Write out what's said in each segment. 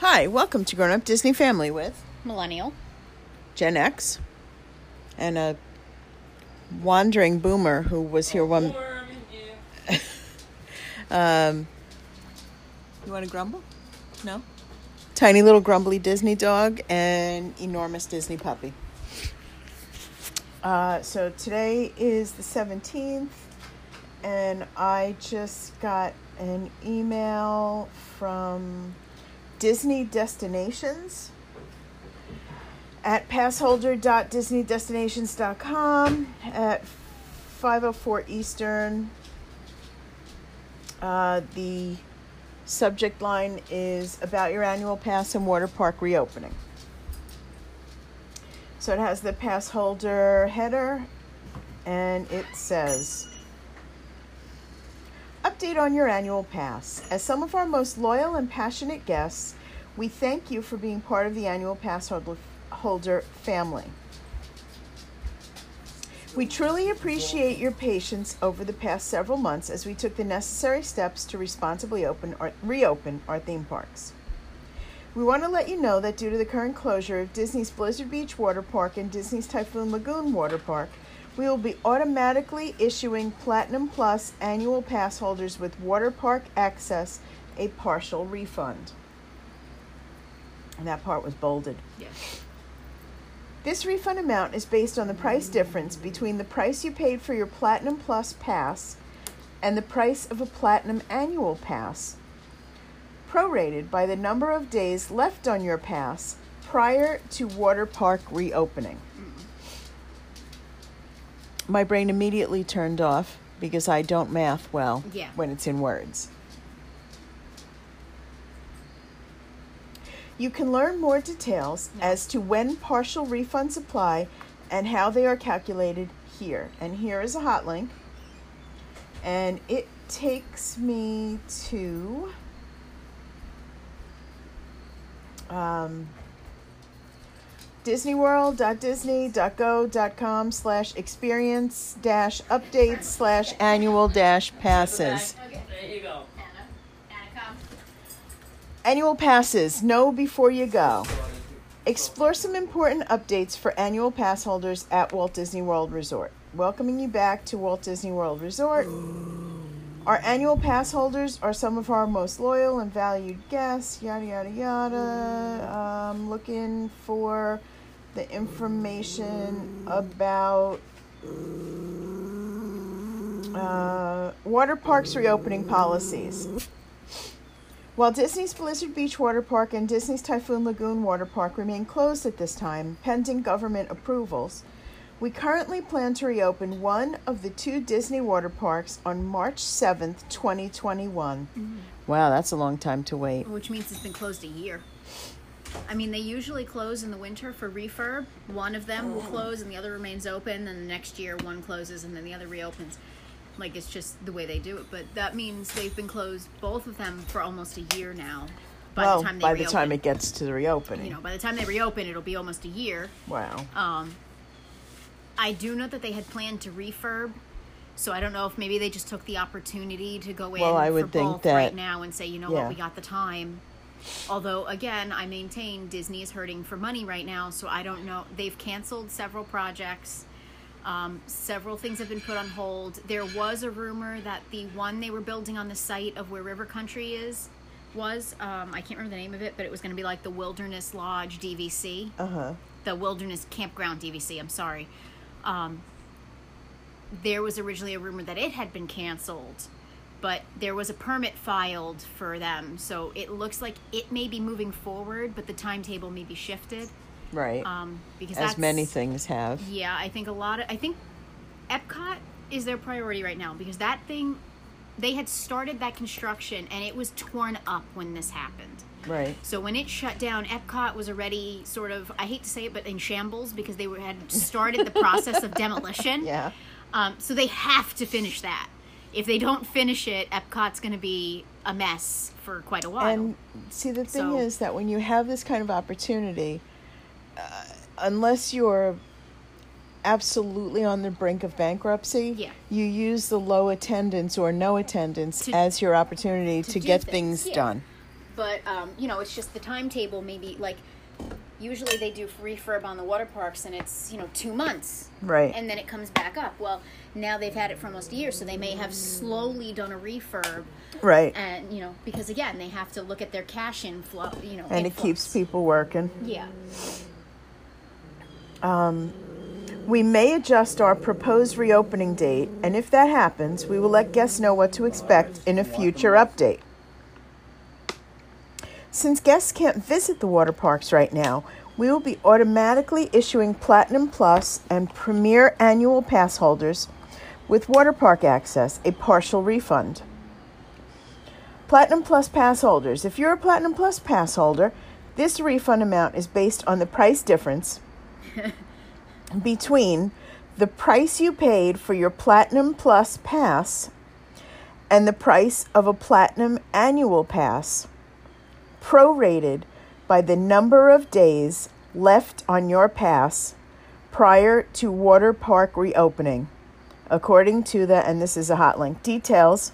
Hi, welcome to Grown Up Disney Family with Millennial. Gen X and a wandering boomer who was here one. Um, you want to grumble? No? Tiny little grumbly Disney dog and enormous Disney puppy. Uh, so today is the 17th, and I just got an email from Disney Destinations at passholder.disneydestinations.com at 504 Eastern. Uh, the subject line is about your annual pass and water park reopening. So it has the pass holder header and it says Update on your annual pass. As some of our most loyal and passionate guests, we thank you for being part of the annual pass holder, family. We truly appreciate your patience over the past several months as we took the necessary steps to responsibly open or reopen our theme parks. We want to let you know that due to the current closure of Disney's Blizzard Beach Water Park and Disney's Typhoon Lagoon Water Park, we will be automatically issuing Platinum Plus annual pass holders with water park access a partial refund. And that part was bolded. Yes. This refund amount is based on the price difference between the price you paid for your Platinum Plus pass and the price of a Platinum Annual Pass, prorated by the number of days left on your pass prior to water park reopening. My brain immediately turned off because I don't math well Yeah. when it's in words. You can learn more details as to when partial refunds apply and how they are calculated here. And here is a hot link. And it takes me to um, disneyworld.disney.go.com slash experience dash updates slash annual dash passes. There you go. Annual passes, know before you go. Explore some important updates for annual pass holders at Walt Disney World Resort. Welcoming you back to Walt Disney World Resort. Our annual pass holders are some of our most loyal and valued guests, yada, yada, yada. Um, looking for the information about uh, water parks reopening policies. While Disney's Blizzard Beach Water Park and Disney's Typhoon Lagoon Water Park remain closed at this time, pending government approvals, we currently plan to reopen one of the two Disney water parks on March 7th, 2021. Mm-hmm. Wow, that's a long time to wait. Which means it's been closed a year. I mean, they usually close in the winter for refurb. One of them will oh. close and the other remains open. Then the next year, one closes and then the other reopens. Like it's just the way they do it. But that means they've been closed, both of them, for almost a year now. By well, the time they by reopen. the time it gets to the reopening. you know, by the time they reopen, it'll be almost a year. wow. Um, I do know that they had planned to refurb, so I don't know if maybe they just took the opportunity to go in Well, I for would think that- right now and say, you know yeah. what, we got the time. Although, again, I maintain Disney is hurting for money right now, so I don't know. They've canceled several projects. Um, several things have been put on hold. There was a rumor that the one they were building on the site of where River Country is was um, I can't remember the name of it, but it was going to be like the Wilderness Lodge DVC Uh huh. the Wilderness Campground DVC. I'm sorry. Um, there was originally a rumor that it had been canceled, but there was a permit filed for them, so it looks like it may be moving forward, but the timetable may be shifted. Right. Um, because As many things have. Yeah, I think a lot of I think Epcot is their priority right now because that thing they had started that construction and it was torn up when this happened. Right. So when it shut down, Epcot was already sort of I hate to say it, but in shambles because they were, had started the process of demolition. Yeah. Um, so they have to finish that. If they don't finish it, Epcot's going to be a mess for quite a while. And see, the thing So- is that when you have this kind of opportunity, unless you're absolutely on the brink of bankruptcy, Yeah. you use the low attendance or no attendance To- as your opportunity to, to get things, things, yeah. done. but um, you know, it's just the timetable. Maybe like usually they do refurb on the water parks, and it's you know two months, Right. and then it comes back up. Well, now they've had it for almost a year, so they may have slowly done a refurb, right. and you know, because again, they have to look at their cash inflow. You know, and it keeps people working. Yeah. Um, we may adjust our proposed reopening date, and if that happens, we will let guests know what to expect in a future update. Since guests can't visit the water parks right now, we will be automatically issuing Platinum Plus and Premier annual pass holders with water park access a partial refund. Platinum Plus pass holders. If you're a Platinum Plus pass holder, this refund amount is based on the price difference between the price you paid for your Platinum Plus pass and the price of a Platinum annual pass, prorated by the number of days left on your pass prior to water park reopening, according to the, and this is a hot link, details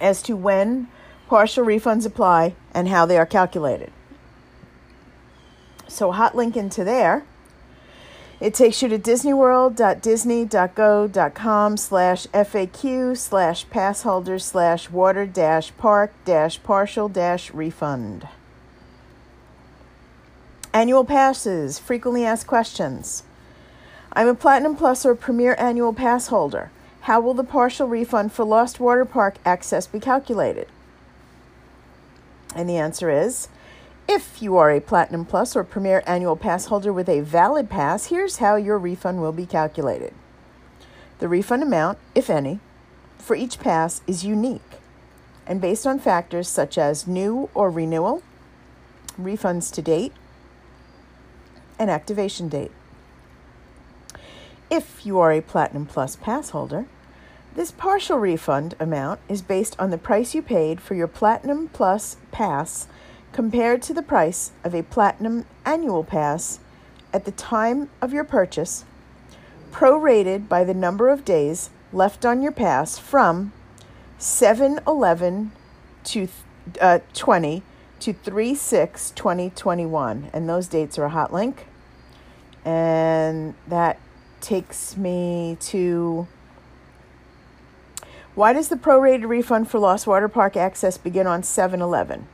as to when partial refunds apply and how they are calculated. So, hot link into there. It takes you to disneyworld.disney.go.com slash FAQ slash pass holder slash water dash park dash partial dash refund. Annual passes, frequently asked questions. I'm a Platinum Plus or Premier Annual Pass holder. How will the partial refund for lost water park access be calculated? And the answer is if you are a Platinum Plus or Premier Annual Pass holder with a valid pass, here's how your refund will be calculated. The refund amount, if any, for each pass is unique and based on factors such as new or renewal, refunds to date, and activation date. If you are a Platinum Plus pass holder, this partial refund amount is based on the price you paid for your Platinum Plus pass compared to the price of a Platinum Annual Pass at the time of your purchase, prorated by the number of days left on your pass from 7 11 to uh, 20 to 3 6 2021. And those dates are a hot link. And that takes me to why does the prorated refund for lost water park access begin on 7 11?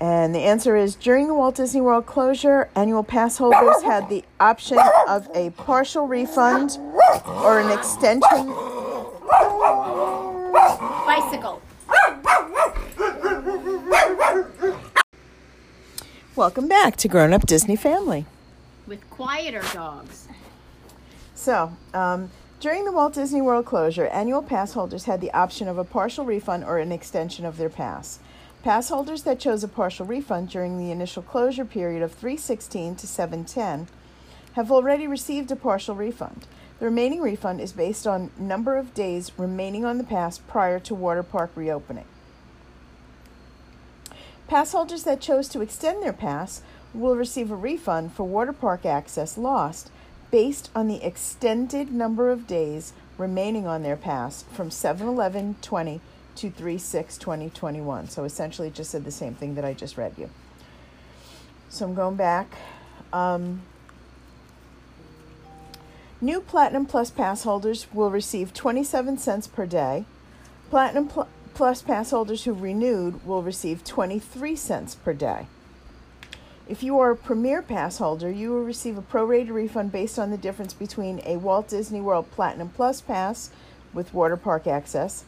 And the answer is during the Walt Disney World closure, annual pass holders had the option of a partial refund or an extension. Bicycle. Welcome back to Grown Up Disney Family. With quieter dogs. So, um, during the Walt Disney World closure, annual pass holders had the option of a partial refund or an extension of their pass. Pass holders that chose a partial refund during the initial closure period of 316 to 710 have already received a partial refund. The remaining refund is based on number of days remaining on the pass prior to water park reopening. Pass holders that chose to extend their pass will receive a refund for water park access lost based on the extended number of days remaining on their pass from 7 11 20 to 3 6 2021. So essentially, just said the same thing that I just read you. So I'm going back. Um, new Platinum Plus pass holders will receive 27 cents per day. Platinum Pl- Plus pass holders who renewed will receive 23 cents per day. If you are a Premier Pass holder, you will receive a prorated refund based on the difference between a Walt Disney World Platinum Plus Pass with water park access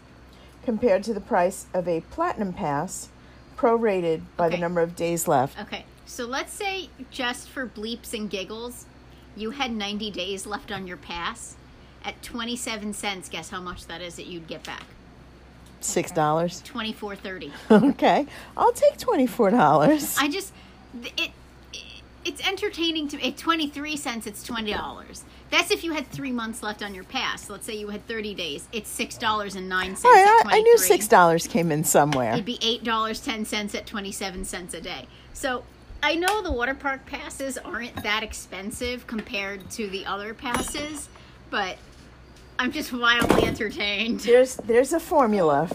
compared to the price of a Platinum Pass prorated by the number of days left. Okay, so let's say just for bleeps and giggles, you had 90 days left on your pass. At 27 cents, guess how much that is that you'd get back? Six dollars. 24.30. Okay, I'll take twenty-four dollars. I just it, it it's entertaining to at 23 cents it's $20. That's if you had 3 months left on your pass. Let's say you had 30 days. It's $6.09 All right, at I, I knew six dollars came in somewhere. It'd be eight dollars ten cents at twenty seven cents a day. So I know the water park passes aren't that expensive compared to the other passes, but I'm just wildly entertained. There's there's a formula.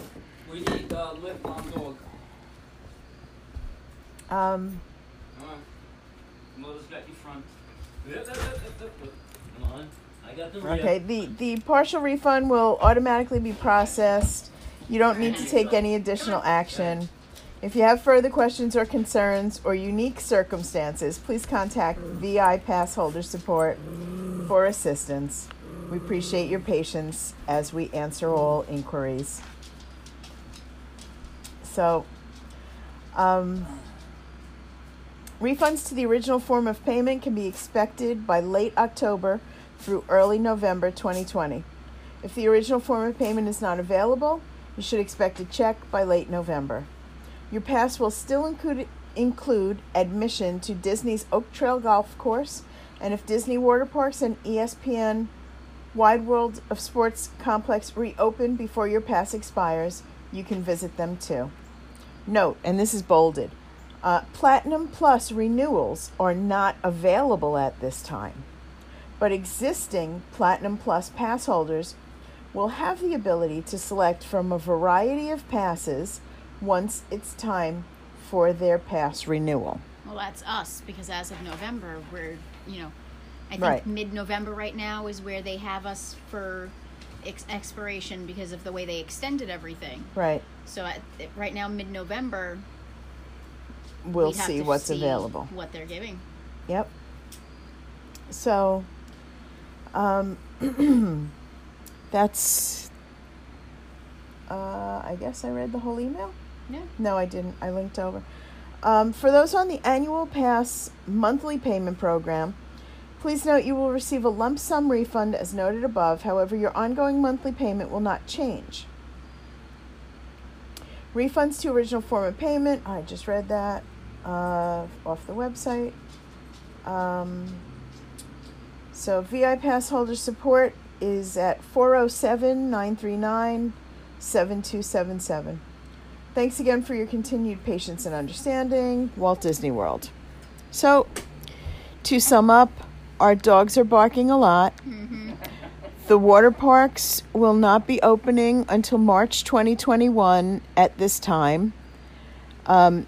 We need uh, lift on dog. Um, Come on. Mother's got you front. Yep, yep, yep, yep, yep. Come on. I got the rear. okay, the, the partial refund will automatically be processed. You don't need to take any additional action. If you have further questions or concerns or unique circumstances, please contact VI Pass Holder Support for assistance. We appreciate your patience as we answer all inquiries. So, um, refunds to the original form of payment can be expected by late October through early November 2020. If the original form of payment is not available, you should expect a check by late November. Your pass will still include, include admission to Disney's Oak Trail Golf Course, and if Disney Water Parks and ESPN Wide World of Sports Complex reopen before your pass expires, you can visit them too. Note, and this is bolded uh, Platinum Plus renewals are not available at this time, but existing Platinum Plus pass holders will have the ability to select from a variety of passes once it's time for their pass renewal. Well, that's us because as of November, we're you know, I think Right. mid-November right now is where they have us for ex- expiration because of the way they extended everything. Right. So at, right now, mid-November, We'll have see what's see available. what they're giving. Yep. So, um, that's. Uh, I guess I read the whole email. Yeah. No, I didn't. I linked over. Um, for those on the annual pass monthly payment program, please note you will receive a lump sum refund as noted above. However, your ongoing monthly payment will not change. Refunds to original form of payment. I just read that uh, off the website. Um, so VI pass holder support is at 407 939 7277. Thanks again for your continued patience and understanding. Walt Disney World. So, to sum up, our dogs are barking a lot. The water parks will not be opening until March 2021 at this time. Um,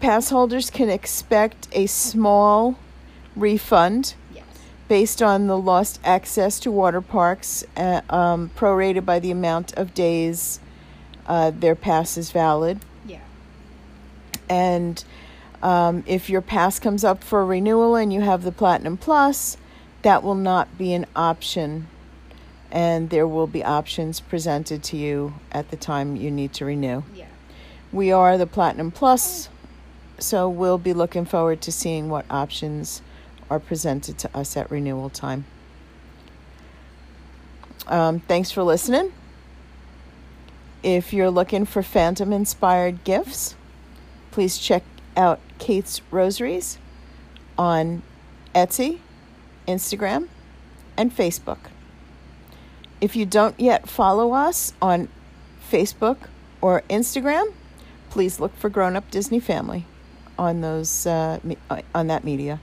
pass holders can expect a small refund Yes. based on the lost access to water parks, uh, um, prorated by the amount of days uh, their pass is valid. Yeah. And um, if your pass comes up for renewal and you have the Platinum Plus, that will not be an option. And there will be options presented to you at the time you need to renew. Yeah. We are the Platinum Plus, so we'll be looking forward to seeing what options are presented to us at renewal time. Um, thanks for listening. If you're looking for Phantom inspired gifts, please check out Kate's Rosaries on Etsy, Instagram, and Facebook. If you don't yet follow us on Facebook or Instagram, please look for Grown Up Disney Family on those uh, uh, on that media.